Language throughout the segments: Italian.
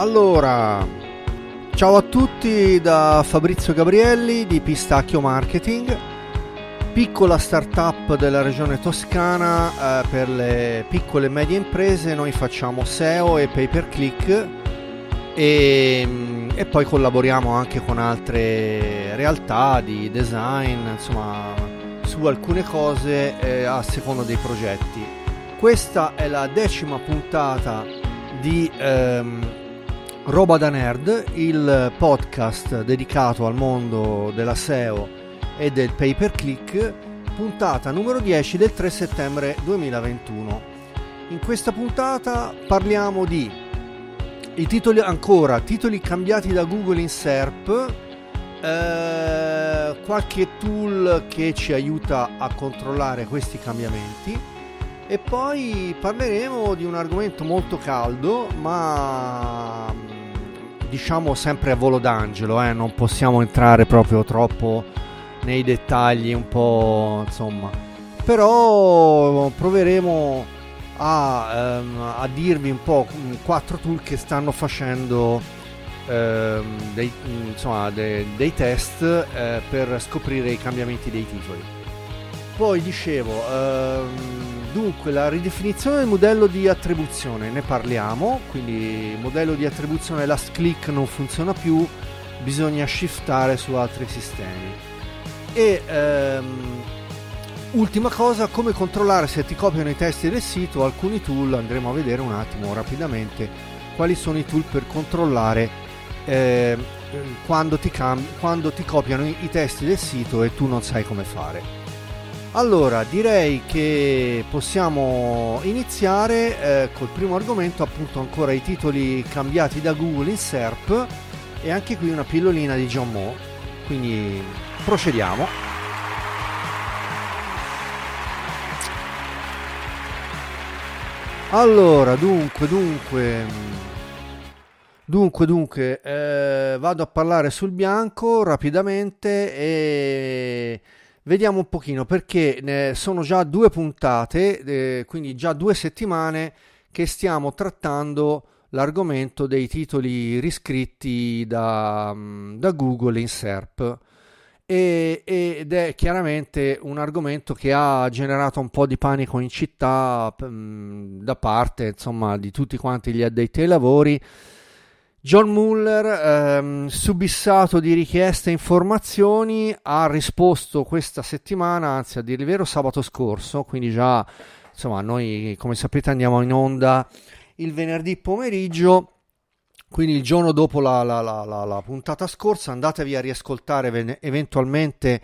Allora, ciao a tutti da Fabrizio Gabrielli di Pistacchio Marketing, piccola startup della regione toscana eh, per le piccole e medie imprese. Noi facciamo SEO e pay per click e, e poi collaboriamo anche con altre realtà di design, insomma, su alcune cose eh, a seconda dei progetti. Questa è la decima puntata di ehm, Roba da Nerd, il podcast dedicato al mondo della SEO e del pay per click, puntata numero 10 del 3 settembre 2021. In questa puntata parliamo di i titoli ancora, titoli cambiati da Google in SERP, eh, qualche tool che ci aiuta a controllare questi cambiamenti e poi parleremo di un argomento molto caldo ma diciamo sempre a volo d'angelo, eh? non possiamo entrare proprio troppo nei dettagli un po' insomma però proveremo a, um, a dirvi un po' quattro tool che stanno facendo um, dei, insomma, de, dei, test uh, per scoprire i cambiamenti dei titoli poi dicevo um, Dunque, la ridefinizione del modello di attribuzione, ne parliamo, quindi modello di attribuzione last click non funziona più, bisogna shiftare su altri sistemi. E ehm, ultima cosa, come controllare se ti copiano i testi del sito, alcuni tool, andremo a vedere un attimo rapidamente quali sono i tool per controllare eh, quando, ti cambi, quando ti copiano i testi del sito e tu non sai come fare. Allora, direi che possiamo iniziare eh, col primo argomento, appunto ancora i titoli cambiati da Google in SERP e anche qui una pillolina di John Moe. Quindi procediamo. Allora, dunque, dunque, dunque, dunque, eh, vado a parlare sul bianco rapidamente e Vediamo un pochino perché sono già due puntate, eh, quindi già due settimane che stiamo trattando l'argomento dei titoli riscritti da, mm, da Google in SERP. Ed è chiaramente un argomento che ha generato un po' di panico in città mm, da parte insomma di tutti quanti gli addetti ai lavori John Muller, ehm, subissato di richieste e informazioni, ha risposto questa settimana, anzi a dire il vero sabato scorso, quindi già insomma noi come sapete andiamo in onda il venerdì pomeriggio, quindi il giorno dopo la, la, la, la puntata scorsa andatevi a riascoltare eventualmente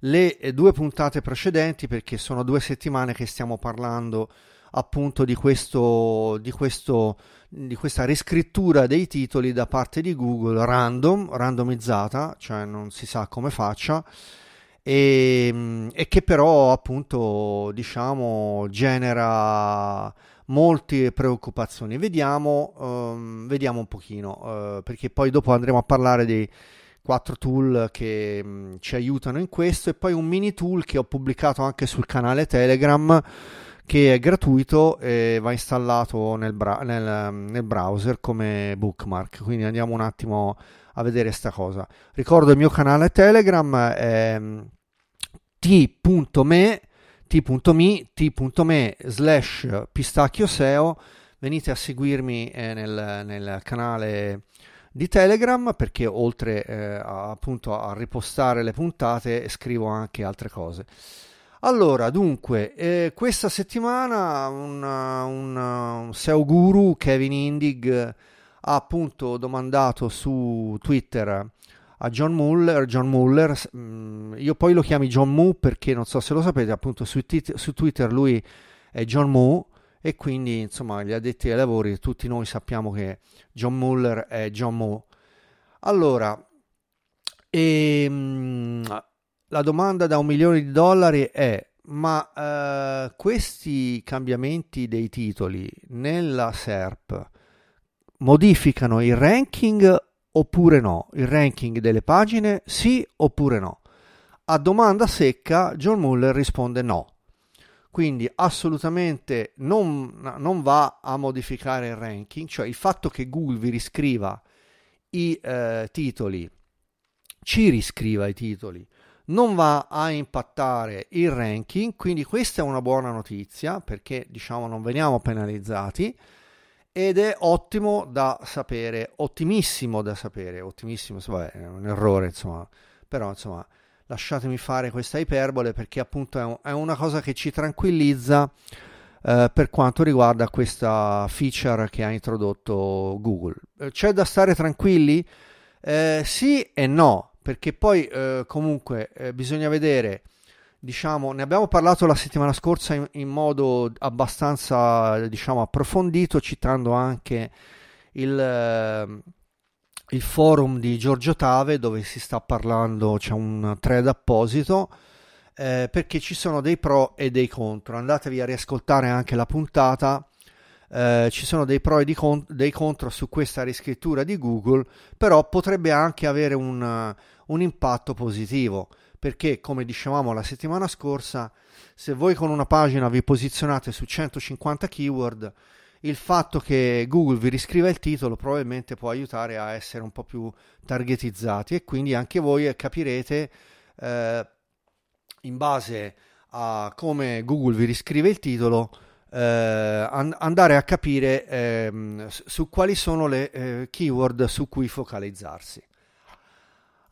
le due puntate precedenti perché sono due settimane che stiamo parlando appunto di questo, di questo di questa riscrittura dei titoli da parte di Google random, randomizzata, cioè non si sa come faccia, e, e che però appunto diciamo genera molte preoccupazioni. Vediamo, um, vediamo un pochino, uh, perché poi dopo andremo a parlare dei quattro tool che um, ci aiutano in questo e poi un mini tool che ho pubblicato anche sul canale Telegram che è gratuito e va installato nel, bra- nel, nel browser come bookmark. Quindi andiamo un attimo a vedere sta cosa. Ricordo il mio canale Telegram è t.me t.me t.me slash pistacchio SEO venite a seguirmi eh, nel, nel, canale di Telegram perché oltre eh, a, appunto a ripostare le puntate scrivo anche altre cose allora, dunque, eh, questa settimana un, SEO guru, Kevin Indig, ha appunto domandato su Twitter a John Muller, John Muller mh, mm, io poi lo chiami John Moo perché non so se lo sapete, appunto su, tit- su Twitter lui è John Moo e quindi insomma gli addetti ai lavori, tutti noi sappiamo che John Muller è John Moo. Allora, e, ehm, mh, la domanda da un milione di dollari è ma eh, questi cambiamenti dei titoli nella SERP modificano il ranking oppure no? Il ranking delle pagine sì oppure no? A domanda secca John Muller risponde no. quindi assolutamente non, non, va a modificare il ranking, cioè il fatto che Google vi riscriva i eh, titoli, ci riscriva i titoli, non va a impattare il ranking, quindi questa è una buona notizia perché diciamo non veniamo penalizzati ed è ottimo da sapere, ottimissimo da sapere, ottimissimo, vabbè, è un errore insomma, però insomma lasciatemi fare questa iperbole perché appunto è, un, è una cosa che ci tranquillizza eh, per quanto riguarda questa feature che ha introdotto Google. Eh, c'è da stare tranquilli? Eh, sì e no, perché poi eh, comunque eh, bisogna vedere, diciamo, ne abbiamo parlato la settimana scorsa in, in modo abbastanza, diciamo, approfondito, citando anche il ehm, il forum di Giorgio Tave dove si sta parlando, c'è un thread apposito eh, perché ci sono dei pro e dei contro. Andatevi a riascoltare anche la puntata. Eh, ci sono dei pro e con- dei contro su questa riscrittura di Google, però potrebbe anche avere un, un impatto positivo perché, come dicevamo la settimana scorsa, se voi con una pagina vi posizionate su 150 keyword, il fatto che Google vi riscriva il titolo probabilmente può aiutare a essere un po' più targetizzati e quindi anche voi capirete eh, in base a come Google vi riscrive il titolo eh, andare a capire eh, su quali sono le eh, keyword su cui focalizzarsi.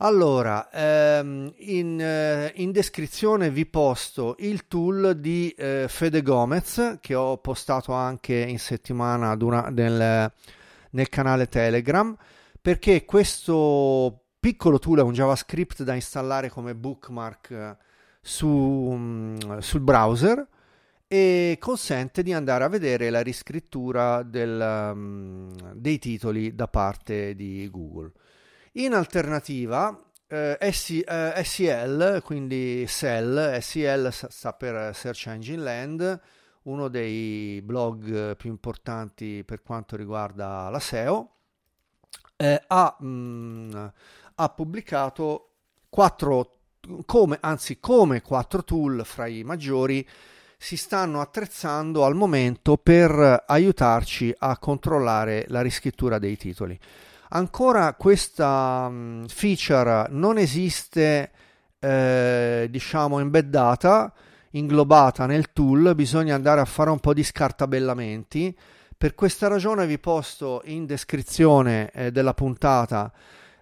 Allora, ehm, in, eh, in, descrizione vi posto il tool di eh, Fede Gomez che ho postato anche in settimana dura- nel, nel, canale Telegram perché questo piccolo tool è un JavaScript da installare come bookmark su, um, sul browser e consente di andare a vedere la riscrittura del, um, dei titoli da parte di Google. In alternativa, eh, SC, eh, SEL, quindi SEL, SEL sta per Search Engine Land, uno dei blog più importanti per quanto riguarda la SEO, eh, ha, mh, mm, ha, pubblicato quattro, come, anzi come quattro tool fra i maggiori si stanno attrezzando al momento per aiutarci a controllare la riscrittura dei titoli. Ancora questa mm, feature non esiste, eh, diciamo, embeddata, inglobata nel tool, bisogna andare a fare un po' di scartabellamenti. Per questa ragione vi posto in descrizione eh, della puntata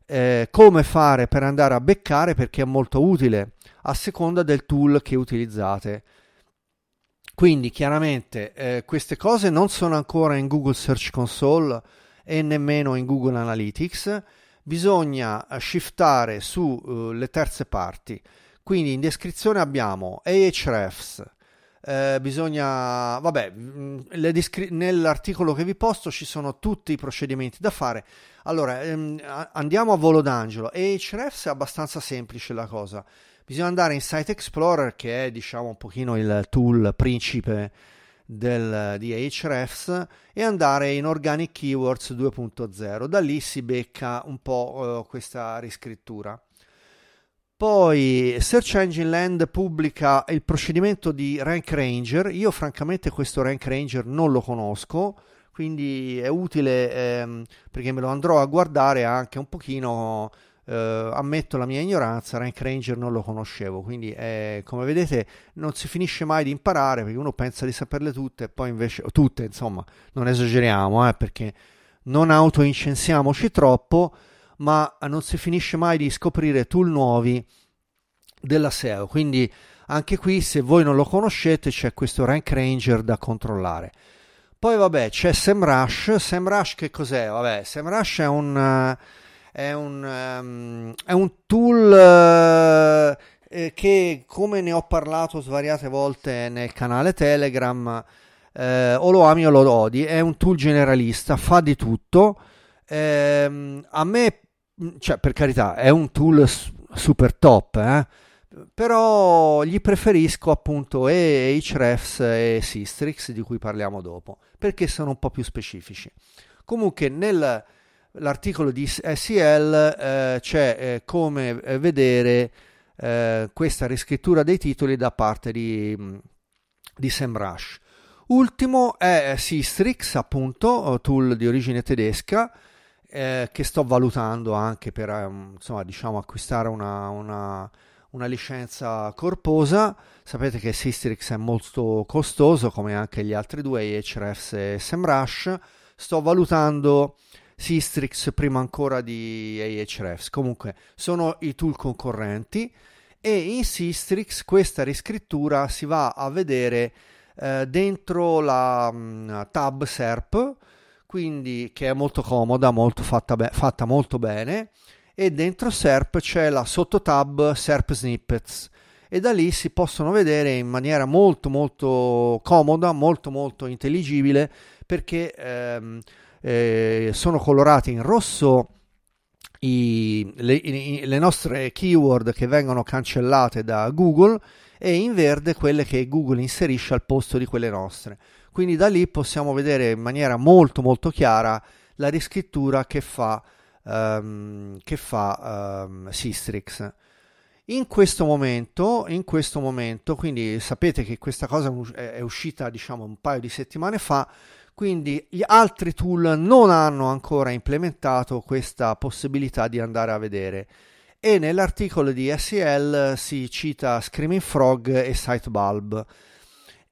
eh, come fare per andare a beccare perché è molto utile a seconda del tool che utilizzate. Quindi chiaramente eh, queste cose non sono ancora in Google Search Console e nemmeno in Google Analytics, bisogna shifare sulle uh, terze parti. Quindi in descrizione abbiamo Ahrefs, eh, bisogna, vabbè, mm, descri- nell'articolo che vi posto ci sono tutti i procedimenti da fare. Allora, ehm, andiamo a volo d'angelo. Ahrefs è abbastanza semplice la cosa. Bisogna andare in Site Explorer, che è diciamo un pochino il tool principe del, di Ahrefs e andare in Organic Keywords 2.0. Da lì si becca un po' uh, questa riscrittura. Poi Search Engine Land pubblica il procedimento di Rank Ranger. Io francamente questo Rank Ranger non lo conosco, quindi è utile ehm, perché me lo andrò a guardare anche un pochino Uh, ammetto la mia ignoranza, Rank Ranger non lo conoscevo, quindi eh, come vedete non si finisce mai di imparare perché uno pensa di saperle tutte e poi invece, tutte insomma, non esageriamo eh, perché non autoincensiamoci troppo, ma non si finisce mai di scoprire tool nuovi della SEO, quindi anche qui se voi non lo conoscete c'è questo Rank Ranger da controllare. Poi vabbè c'è SEMrush, SEMrush che cos'è? Vabbè, SEMrush è un... Uh, è un, um, è un tool uh, che come ne ho parlato svariate volte nel canale Telegram eh, o lo ami o lo odi, è un tool generalista, fa di tutto. Eh, a me, cioè per carità, è un tool super top, eh? però gli preferisco appunto e Hrefs e Sistrix di cui parliamo dopo, perché sono un po' più specifici. Comunque nel l'articolo di SEL eh, c'è eh, come eh, vedere eh, questa riscrittura dei titoli da parte di, di SEMrush. Ultimo è Systrix, appunto, tool di origine tedesca, eh, che sto valutando anche per um, insomma, diciamo, acquistare una, una, una, licenza corposa. Sapete che Systrix è molto costoso, come anche gli altri due, Ahrefs e SEMrush. Sto valutando Systrix prima ancora di Ahrefs. Comunque sono i tool concorrenti e in Systrix questa riscrittura si va a vedere eh, dentro la mh, mm, tab SERP, quindi che è molto comoda, molto fatta, be- fatta molto bene e dentro SERP c'è la sottotab SERP Snippets e da lì si possono vedere in maniera molto molto comoda, molto molto intelligibile perché ehm, eh, sono colorati in rosso i, le, i, le nostre keyword che vengono cancellate da Google e in verde quelle che Google inserisce al posto di quelle nostre. Quindi da lì possiamo vedere in maniera molto molto chiara la riscrittura che fa, um, che fa um, Systrix. In questo momento, in questo momento, quindi sapete che questa cosa è uscita diciamo un paio di settimane fa, quindi gli altri tool non hanno ancora implementato questa possibilità di andare a vedere e nell'articolo di SEL si cita Screaming Frog e Sightbulb.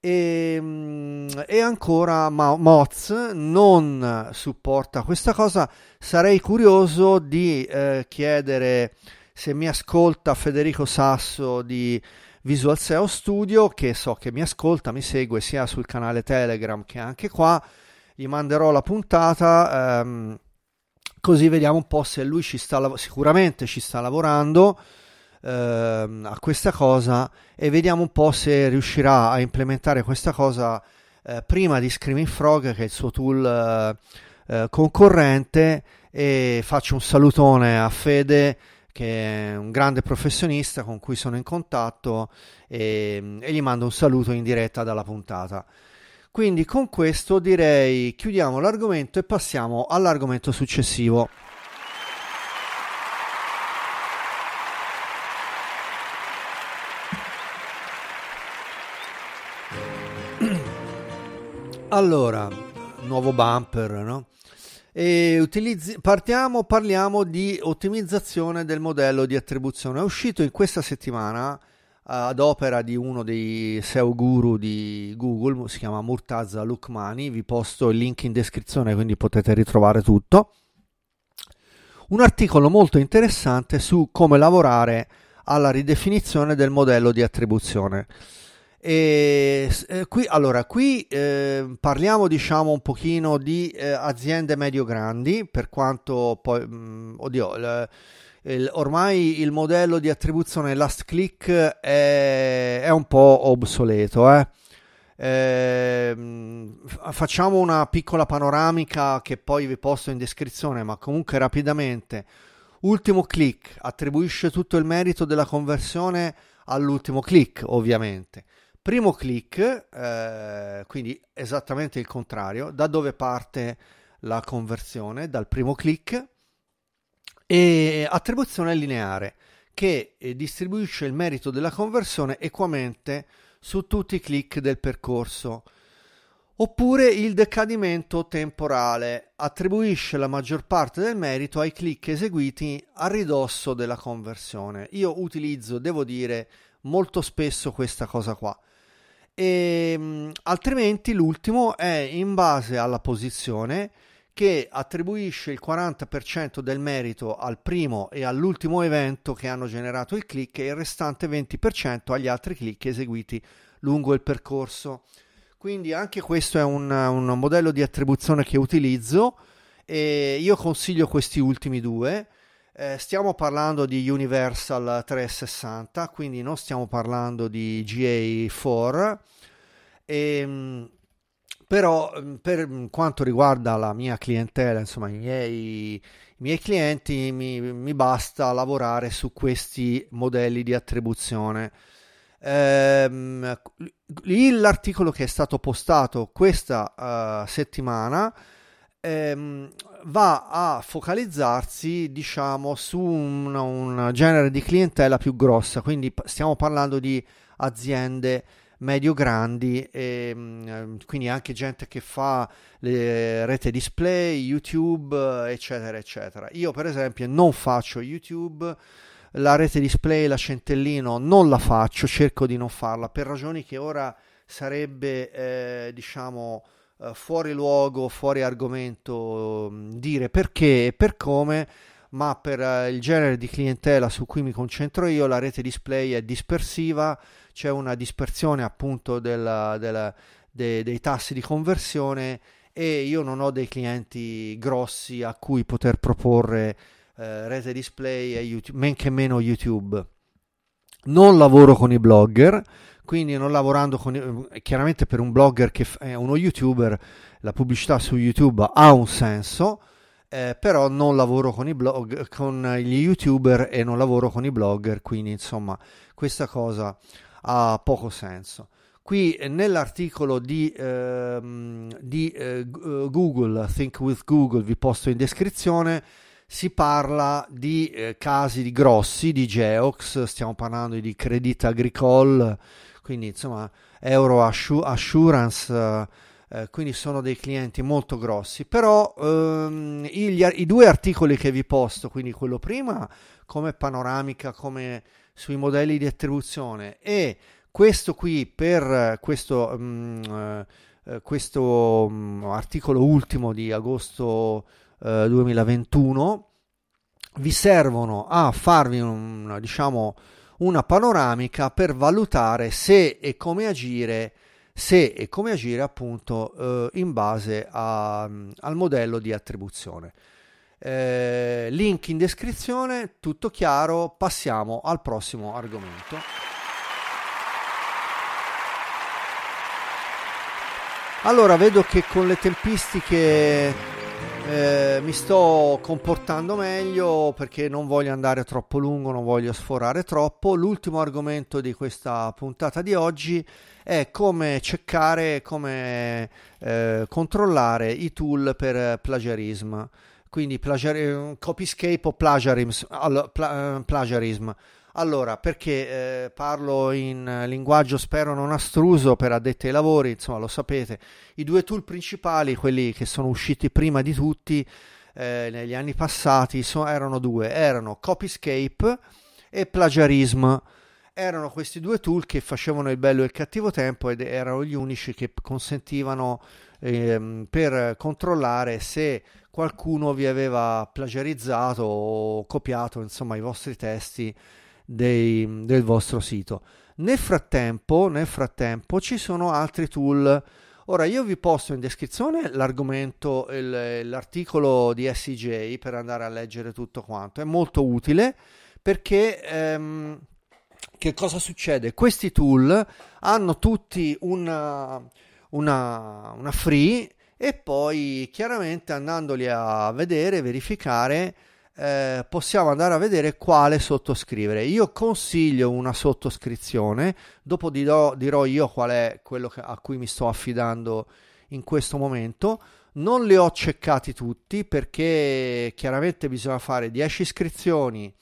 E, mm, e, ancora Moz non supporta questa cosa. Sarei curioso di eh, chiedere se mi ascolta Federico Sasso di Visual SEO Studio, che so che mi ascolta, mi segue sia sul canale Telegram che anche qua. Gli manderò la puntata, ehm, così vediamo un po' se lui ci sta, sicuramente ci sta lavorando ehm, a questa cosa e vediamo un po' se riuscirà a implementare questa cosa eh, prima di Screaming Frog, che è il suo tool eh, eh concorrente. E faccio un salutone a Fede che è un grande professionista con cui sono in contatto e, e gli mando un saluto in diretta dalla puntata. Quindi con questo direi chiudiamo l'argomento e passiamo all'argomento successivo. Allora, nuovo bumper, no? E utilizzi- partiamo, parliamo di ottimizzazione del modello di attribuzione. È uscito in questa settimana ad opera di uno dei SEO guru di Google, si chiama Murtaza Lukmani, vi posto il link in descrizione quindi potete ritrovare tutto. Un articolo molto interessante su come lavorare alla ridefinizione del modello di attribuzione. E, eh, qui, allora, qui eh, parliamo diciamo un pochino di eh, aziende medio-grandi, per quanto poi, mh, mm, oddio, il, il, ormai il modello di attribuzione last click è, è un po' obsoleto. Eh. Ehm, facciamo una piccola panoramica che poi vi posto in descrizione, ma comunque rapidamente. Ultimo click attribuisce tutto il merito della conversione all'ultimo click, ovviamente Primo click, eh, quindi esattamente il contrario, da dove parte la conversione, dal primo click, e attribuzione lineare, che eh, distribuisce il merito della conversione equamente su tutti i click del percorso. Oppure il decadimento temporale attribuisce la maggior parte del merito ai click eseguiti a ridosso della conversione. Io utilizzo, devo dire, molto spesso questa cosa qua. E, ehm, altrimenti l'ultimo è in base alla posizione che attribuisce il 40% del merito al primo e all'ultimo evento che hanno generato il click e il restante 20% agli altri click eseguiti lungo il percorso. Quindi anche questo è un, un modello di attribuzione che utilizzo e io consiglio questi ultimi due eh, stiamo parlando di Universal 360, quindi non stiamo parlando di GA4. E, ehm, però mm, per quanto riguarda la mia clientela, insomma i miei, i miei clienti, mi, mi, basta lavorare su questi modelli di attribuzione. Ehm, l'articolo che è stato postato questa uh, settimana ehm, va a focalizzarsi diciamo su un, un, genere di clientela più grossa quindi stiamo parlando di aziende medio-grandi, e, mm, quindi anche gente che fa le rete display, YouTube, eccetera, eccetera. Io per esempio non faccio YouTube, la rete display, la centellino non la faccio, cerco di non farla per ragioni che ora sarebbe, eh, diciamo, eh, fuori luogo, fuori argomento mm, dire perché e per come, ma per uh, il genere di clientela su cui mi concentro io la rete display è dispersiva, c'è una dispersione appunto della, della, de, dei tassi di conversione e io non ho dei clienti grossi a cui poter proporre eh, rete display e YouTube, men che meno YouTube. Non lavoro con i blogger, quindi non lavorando con eh, chiaramente per un blogger che è uno youtuber la pubblicità su youtube ha un senso eh, però non lavoro con i blog con gli youtuber e non lavoro con i blogger quindi insomma questa cosa ha poco senso. Qui nell'articolo di, ehm, di eh, google think with google vi posto in descrizione si parla di eh, casi di grossi di Geox, stiamo parlando di Credit Agricole, quindi insomma Euro Assurance, eh, eh, quindi sono dei clienti molto grossi, però ehm, i, i, due articoli che vi posto, quindi quello prima come panoramica, come sui modelli di attribuzione e questo qui per questo, um, uh, questo um, articolo ultimo di agosto 2021 vi servono a farvi un, diciamo, una panoramica per valutare se e come agire se e come agire appunto eh, in base a, al modello di attribuzione. Eh, link in descrizione, tutto chiaro, passiamo al prossimo argomento. Allora, vedo che con le tempistiche eh, mi sto comportando meglio perché non voglio andare troppo lungo, non voglio sforare troppo. L'ultimo argomento di questa puntata di oggi è come checkare, come eh, controllare i tool per plagiarism. Quindi plagiar- copyscape o plagiarism. All, pla- plagiarism. Allora, perché eh, parlo in linguaggio spero non astruso per addetti ai lavori, insomma lo sapete, i due tool principali, quelli che sono usciti prima di tutti eh, negli anni passati, so, erano due, erano Copyscape e Plagiarism. Erano questi due tool che facevano il bello e il cattivo tempo ed erano gli unici che consentivano ehm, per controllare se qualcuno vi aveva plagiarizzato o copiato insomma i vostri testi dei, del vostro sito. Nel frattempo, nel frattempo ci sono altri tool. Ora io vi posto in descrizione l'argomento, il, l'articolo di SEJ per andare a leggere tutto quanto. È molto utile perché ehm, che cosa succede? Questi tool hanno tutti una, una, una free e poi chiaramente andandoli a vedere, verificare eh, possiamo andare a vedere quale sottoscrivere. Io consiglio una sottoscrizione, dopo dirò, dirò io qual è quello che, a cui mi sto affidando in questo momento. Non li ho ceccati tutti perché chiaramente bisogna fare 10 iscrizioni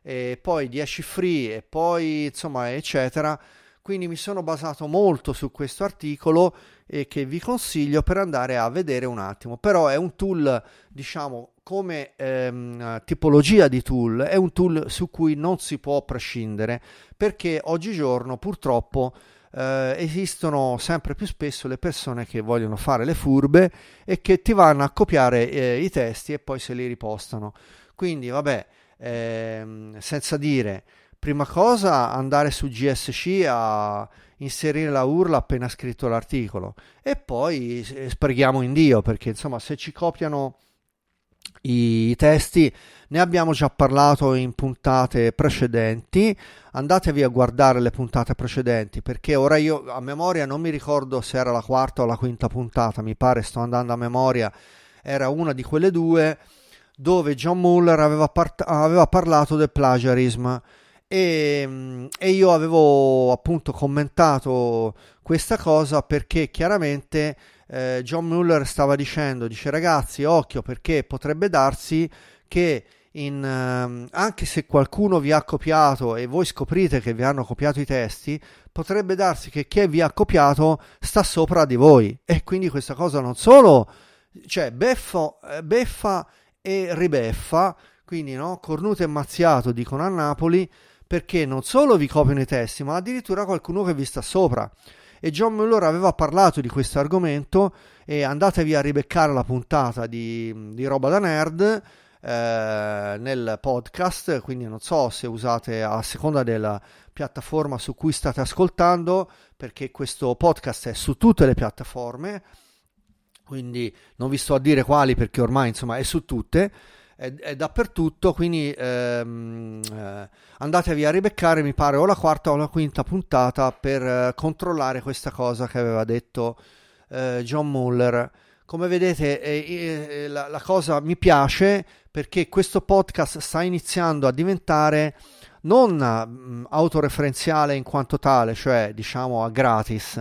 e poi 10 free e poi insomma eccetera quindi mi sono basato molto su questo articolo e che vi consiglio per andare a vedere un attimo. Però è un tool, diciamo, come ehm, tipologia di tool, è un tool su cui non si può prescindere perché oggigiorno purtroppo eh, esistono sempre più spesso le persone che vogliono fare le furbe e che ti vanno a copiare eh, i testi e poi se li ripostano. Quindi, vabbè, ehm, senza dire prima cosa andare su GSC a inserire la URL appena scritto l'articolo. E poi spreghiamo in Dio perché insomma se ci copiano i testi ne abbiamo già parlato in puntate precedenti. Andatevi a guardare le puntate precedenti perché ora io a memoria non mi ricordo se era la quarta o la quinta puntata mi pare sto andando a memoria era una di quelle due dove John Muller aveva, part- aveva parlato del plagiarism e, e, io avevo appunto commentato questa cosa perché chiaramente eh, John Muller stava dicendo, dice ragazzi occhio perché potrebbe darsi che in, eh, anche se qualcuno vi ha copiato e voi scoprite che vi hanno copiato i testi, potrebbe darsi che chi vi ha copiato sta sopra di voi e quindi questa cosa non solo cioè beffo, eh, beffa e ribeffa, quindi no, cornuto e mazziato dicono a Napoli, perché non solo vi copiano i testi, ma addirittura qualcuno che vi sta sopra. E John Muller aveva parlato di questo argomento e andatevi a ribeccare la puntata di, di Roba da Nerd eh, nel podcast, quindi non so se usate a seconda della piattaforma su cui state ascoltando, perché questo podcast è su tutte le piattaforme, quindi non vi sto a dire quali perché ormai insomma è su tutte. È, è dappertutto, quindi ehm, eh, andatevi a ribeccare, mi pare, o la quarta o la quinta puntata per eh, controllare questa cosa che aveva detto eh, John Muller. Come vedete, la, la cosa mi piace perché questo podcast sta iniziando a diventare non mh, mm, autoreferenziale in quanto tale, cioè diciamo a gratis,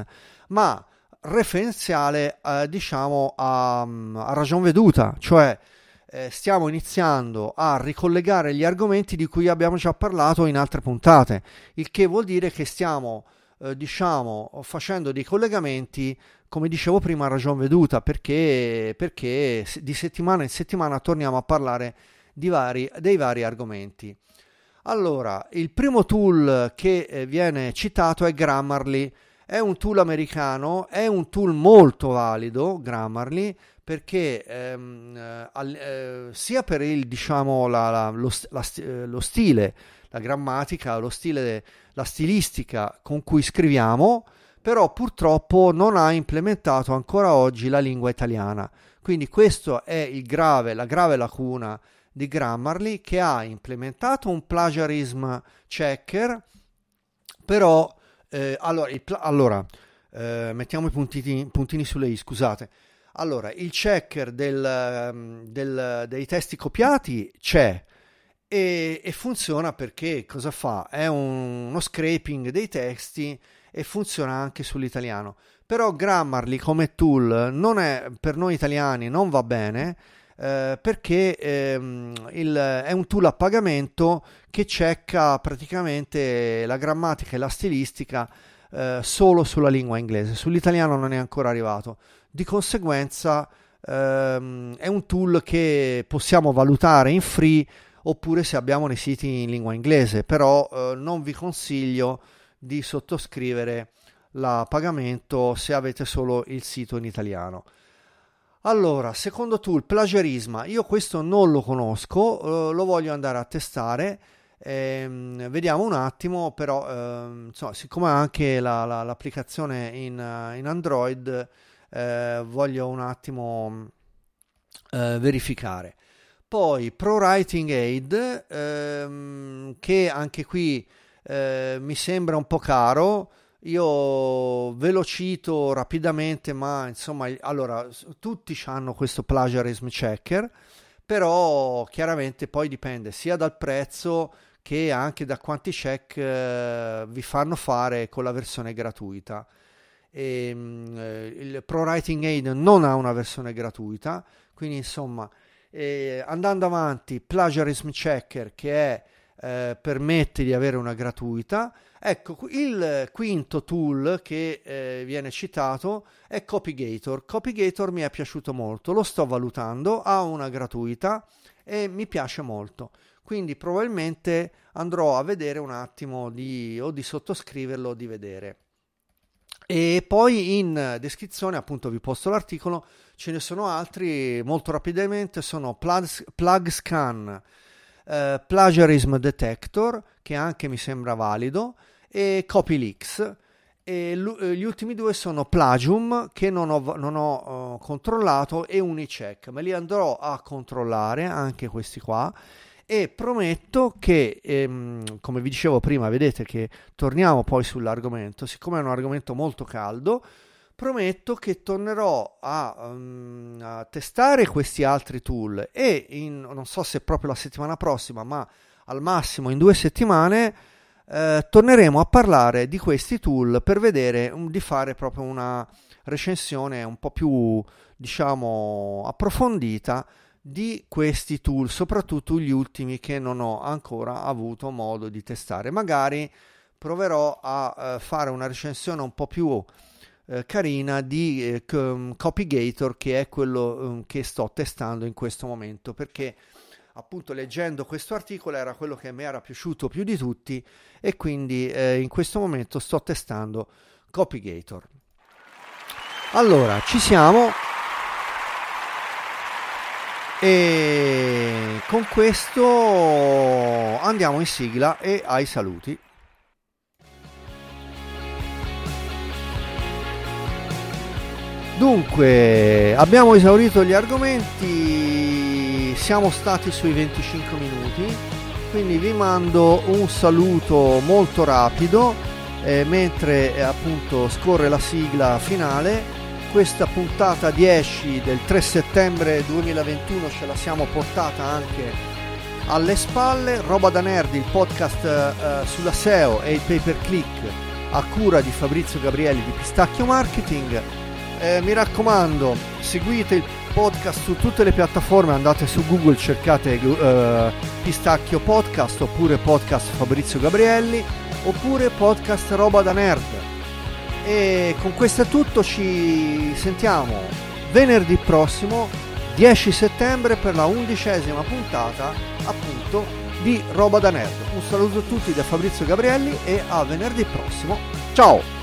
ma referenziale eh, diciamo a, mm, a, ragion veduta, cioè eh, stiamo iniziando a ricollegare gli argomenti di cui abbiamo già parlato in altre puntate, il che vuol dire che stiamo eh, diciamo facendo dei collegamenti come dicevo prima a ragion veduta perché, perché di settimana in settimana torniamo a parlare vari, dei vari argomenti. Allora, il primo tool che eh, viene citato è Grammarly è un tool americano, è un tool molto valido, Grammarly, perché ehm, eh, eh, sia per il, diciamo, la, la, lo, la, eh, lo, stile, la grammatica, lo stile, la stilistica con cui scriviamo, però purtroppo non ha implementato ancora oggi la lingua italiana. Quindi questo è grave, la grave lacuna di Grammarly che ha implementato un plagiarism checker, però eh, allora, il, allora eh, mettiamo i puntini, puntini, sulle i, scusate. Allora, il checker del, ehm, del, dei testi copiati c'è e, e, funziona perché cosa fa? È un, uno scraping dei testi e funziona anche sull'italiano. Però Grammarly come tool non è, per noi italiani non va bene eh, perché ehm, il, è un tool a pagamento che checca praticamente la grammatica e la stilistica eh, solo sulla lingua inglese, sull'italiano non è ancora arrivato. Di conseguenza ehm, è un tool che possiamo valutare in free oppure se abbiamo nei siti in lingua inglese, però eh, non vi consiglio di sottoscrivere la pagamento se avete solo il sito in italiano. Allora, secondo tool, plagiarisma. Io questo non lo conosco, eh, lo voglio andare a testare. Ehm, vediamo un attimo, però, ehm, insomma, siccome anche la, la, l'applicazione in, in Android, eh, voglio un attimo eh, verificare. Poi ProWriting Aid, ehm, che anche qui eh, mi sembra un po' caro. Io ve lo cito rapidamente, ma insomma, allora, tutti hanno questo plagiarism checker, però chiaramente poi dipende sia dal prezzo che anche da quanti check eh, vi fanno fare con la versione gratuita. E, ehm, eh, il ProWriting Aid non ha una versione gratuita, quindi insomma, eh, andando avanti, Plagiarism Checker che è eh, permette di avere una gratuita. Ecco, il quinto tool che eh, viene citato è Copygator. Copygator mi è piaciuto molto, lo sto valutando, ha una gratuita e mi piace molto. Quindi probabilmente andrò a vedere un attimo di, o di sottoscriverlo o di vedere. E poi in descrizione, appunto, vi posto l'articolo, ce ne sono altri molto rapidamente, sono Plug, plug Scan, eh, Plagiarism Detector, che anche mi sembra valido, e CopyLeaks. E l- eh, gli ultimi due sono Plagium, che non ho, non ho uh, controllato, e Unicheck. Me li andrò a controllare, anche questi qua, e prometto che, ehm, come vi dicevo prima, vedete che torniamo poi sull'argomento, siccome è un argomento molto caldo, prometto che tornerò a, um, a, testare questi altri tool. E in, non so se proprio la settimana prossima, ma al massimo in due settimane eh, torneremo a parlare di questi tool per vedere um, di fare proprio una recensione un po' più diciamo approfondita di questi tool, soprattutto gli ultimi che non ho ancora avuto modo di testare. Magari proverò a eh, fare una recensione un po' più eh, carina di eh, Copygator che è quello eh, che sto testando in questo momento perché appunto leggendo questo articolo era quello che mi era piaciuto più di tutti e quindi eh, in questo momento sto testando Copygator. Allora, ci siamo e con questo andiamo in sigla e ai saluti. Dunque, abbiamo esaurito gli argomenti, siamo stati sui 25 minuti, quindi vi mando un saluto molto rapido eh, mentre eh, appunto scorre la sigla finale. Questa puntata 10 del 3 settembre 2021 ce la siamo portata anche alle spalle. Roba da nerd, il podcast eh, sulla SEO e il pay per click a cura di Fabrizio Gabrielli di Pistacchio Marketing eh, mi raccomando, seguite il podcast su tutte le piattaforme, andate su Google, cercate eh, Pistacchio Podcast oppure podcast Fabrizio Gabrielli oppure podcast Roba da Nerd. E con questo è tutto, ci sentiamo venerdì prossimo, 10 settembre, per la undicesima puntata appunto di Roba da Nerd. Un saluto a tutti da Fabrizio Gabrielli e a venerdì prossimo. Ciao!